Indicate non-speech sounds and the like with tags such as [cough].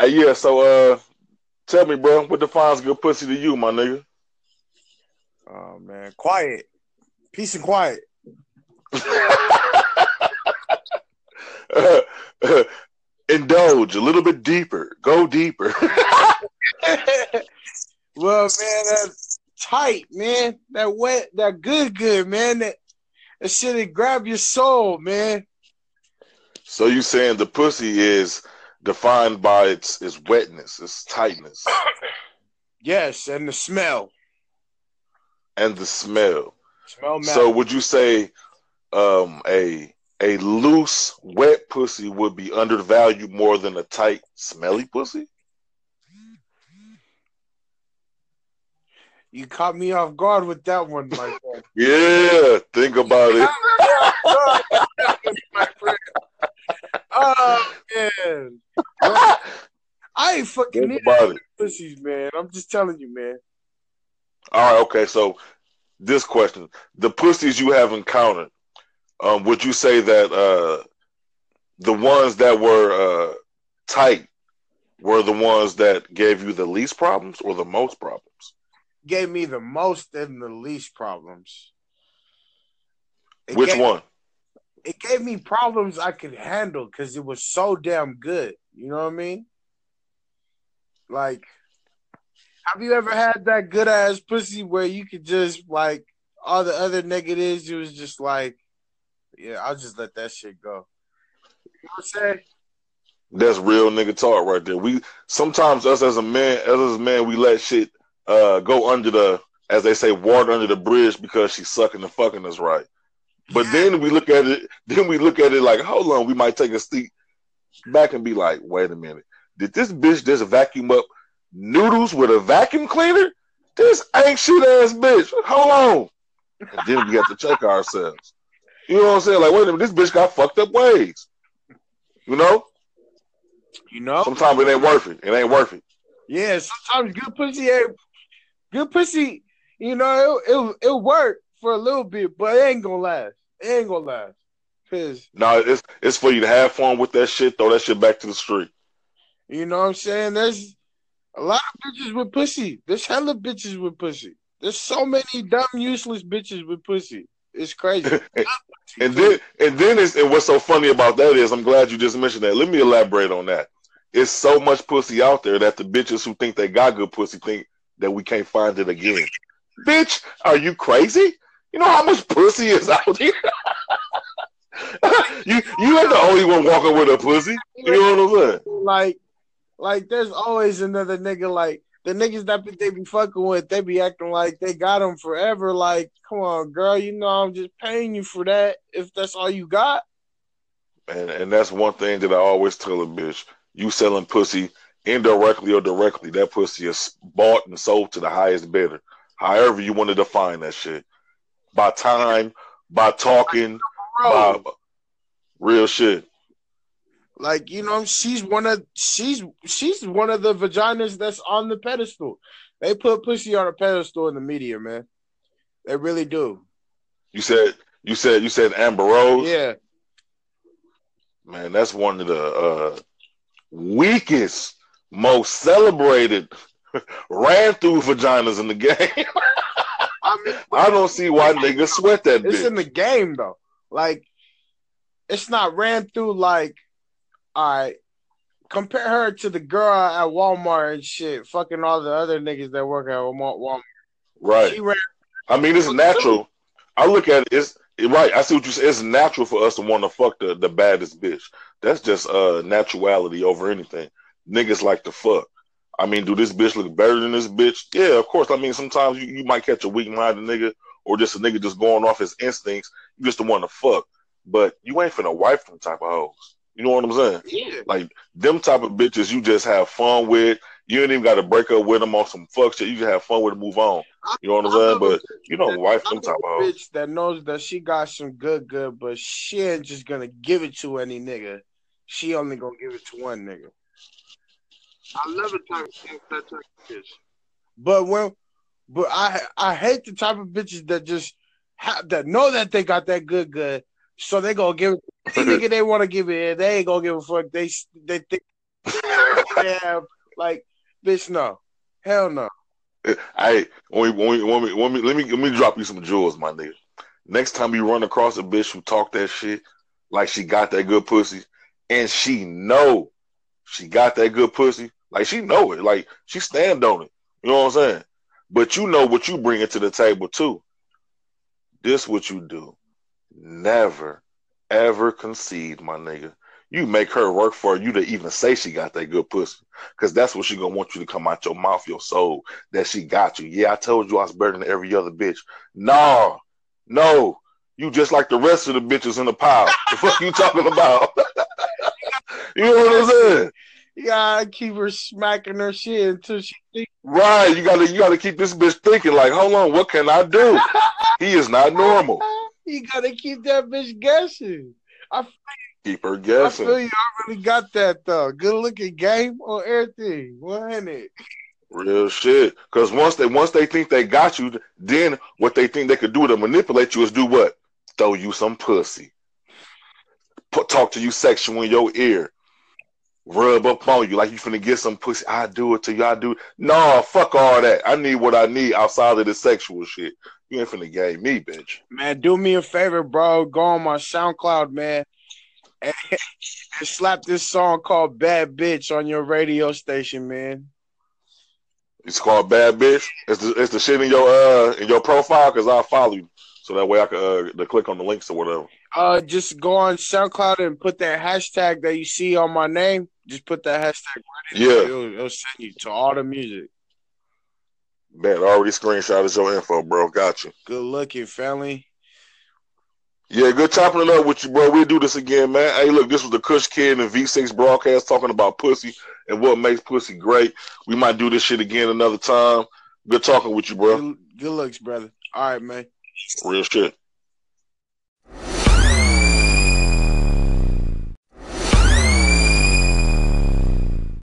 Hey, yeah. So, uh, tell me, bro, what defines good pussy to you, my nigga? Oh man, quiet, peace and quiet. uh, [laughs] uh, indulge a little bit deeper. Go deeper. [laughs] well, man, that's tight, man. That wet, that good, good, man. That that shit that grab your soul, man. So you saying the pussy is defined by its its wetness, its tightness. [coughs] yes, and the smell. And the smell. Smell matters. So would you say um, a a loose, wet pussy would be undervalued more than a tight, smelly pussy? You caught me off guard with that one, my [laughs] friend. yeah, think about it. [laughs] oh man, I ain't fucking think about it. pussies, man. I'm just telling you, man. All right, okay. So this question: the pussies you have encountered, um, would you say that uh, the ones that were uh, tight were the ones that gave you the least problems or the most problems? Gave me the most and the least problems. It Which gave, one? It gave me problems I could handle because it was so damn good. You know what I mean? Like, have you ever had that good ass pussy where you could just like all the other negatives? It was just like, yeah, I'll just let that shit go. You know what I'm saying? That's real nigga talk right there. We sometimes us as a man, as a man, we let shit uh, go under the, as they say, water under the bridge because she's sucking and fucking us right. But yeah. then we look at it, [laughs] then we look at it like, hold on, we might take a step back and be like, wait a minute, did this bitch just vacuum up noodles with a vacuum cleaner? This ain't shit ass bitch. Hold on. And then we got to check ourselves. You know what I'm saying? Like, wait a minute, this bitch got fucked up ways. You know? You know? Sometimes it ain't worth it. It ain't worth it. Yeah, sometimes good pussy ain't good pussy, you know, it it it'll work for a little bit, but it ain't gonna last. It ain't gonna last. Cause no, it's it's for you to have fun with that shit, throw that shit back to the street. You know what I'm saying? There's a lot of bitches with pussy. There's hella bitches with pussy. There's so many dumb, useless bitches with pussy. It's crazy. [laughs] and then and then it's and what's so funny about that is I'm glad you just mentioned that. Let me elaborate on that. It's so much pussy out there that the bitches who think they got good pussy think that we can't find it again. Bitch, are you crazy? You know how much pussy is out here? [laughs] you you ain't the only one walking with a pussy. You know what I'm saying? Like, like there's always another nigga like the niggas that they be fucking with, they be acting like they got them forever. Like, come on, girl, you know I'm just paying you for that if that's all you got. And and that's one thing that I always tell a bitch: you selling pussy indirectly or directly, that pussy is bought and sold to the highest bidder. However you want to define that shit. By time, by talking, by real shit. Like you know, she's one of she's she's one of the vaginas that's on the pedestal. They put pussy on a pedestal in the media, man. They really do. You said you said you said Amber Rose. Yeah. Man, that's one of the uh, weakest, most celebrated, [laughs] ran through vaginas in the game. [laughs] I mean, I don't see why niggas sweat that. It's bitch. in the game though. Like, it's not ran through like all right, compare her to the girl at Walmart and shit, fucking all the other niggas that work at Walmart. Right. Ran- I mean, it's natural. I look at it. It's right. I see what you say. It's natural for us to want to fuck the, the baddest bitch. That's just uh naturality over anything. Niggas like to fuck. I mean, do this bitch look better than this bitch? Yeah, of course. I mean, sometimes you, you might catch a weak minded nigga or just a nigga just going off his instincts. You just want the to fuck. But you ain't finna wife them type of hoes. You know what I'm saying? Yeah. Like them type of bitches you just have fun with. You ain't even got to break up with them on some fuck shit. You just have fun with and move on. You know what I'm saying? But you don't wife them type of bitch that knows that she got some good, good, but she ain't just gonna give it to any nigga. She only gonna give it to one nigga. I love it type of that type of bitch. But when, but I I hate the type of bitches that just have that know that they got that good, good, so they gonna give it. Any [laughs] nigga they want to give it, they ain't gonna give a fuck. They they think [laughs] yeah, like bitch, no, hell no. I when we, when we, when we, when we, let me let me drop you some jewels, my nigga. Next time you run across a bitch who talk that shit like she got that good pussy, and she know she got that good pussy, like she know it, like she stand on it. You know what I'm saying? But you know what you bring it to the table too. This what you do. Never, ever concede, my nigga. You make her work for you to even say she got that good pussy. Cause that's what she gonna want you to come out your mouth, your soul, that she got you. Yeah, I told you I was better than every other bitch. Nah, no. You just like the rest of the bitches in the pile. the [laughs] fuck you talking about? [laughs] you know what I'm saying? You gotta keep her smacking her shit until she thinks. Right. You gotta you gotta keep this bitch thinking like, hold on, what can I do? [laughs] he is not normal. You gotta keep that bitch guessing. I keep her guessing. I feel you. I really got that though. Good looking game on everything. One it? Real shit. Cause once they once they think they got you, then what they think they could do to manipulate you is do what? Throw you some pussy. Put, talk to you sexual in your ear rub up on you like you finna get some pussy. I do it to you. I do. No, fuck all that. I need what I need outside of the sexual shit. You ain't finna game me, bitch. Man, do me a favor, bro. Go on my SoundCloud, man, and, and slap this song called "Bad Bitch" on your radio station, man. It's called "Bad Bitch." It's the it's the shit in your uh in your profile because I'll follow you, so that way I can uh click on the links or whatever. Uh, just go on SoundCloud and put that hashtag that you see on my name just put that hashtag right in. Yeah, it'll, it'll, send you to all the music. Man, I already screenshotted your info, bro. Got you. Good looking, family. Yeah, good chopping it up with you, bro. We'll do this again, man. Hey, look, this was the Kush Kidd and V6 broadcast talking about pussy and what makes pussy great. We might do this shit again another time. Good talking with you, bro. Good, good looks, brother. All right, man. Real shit.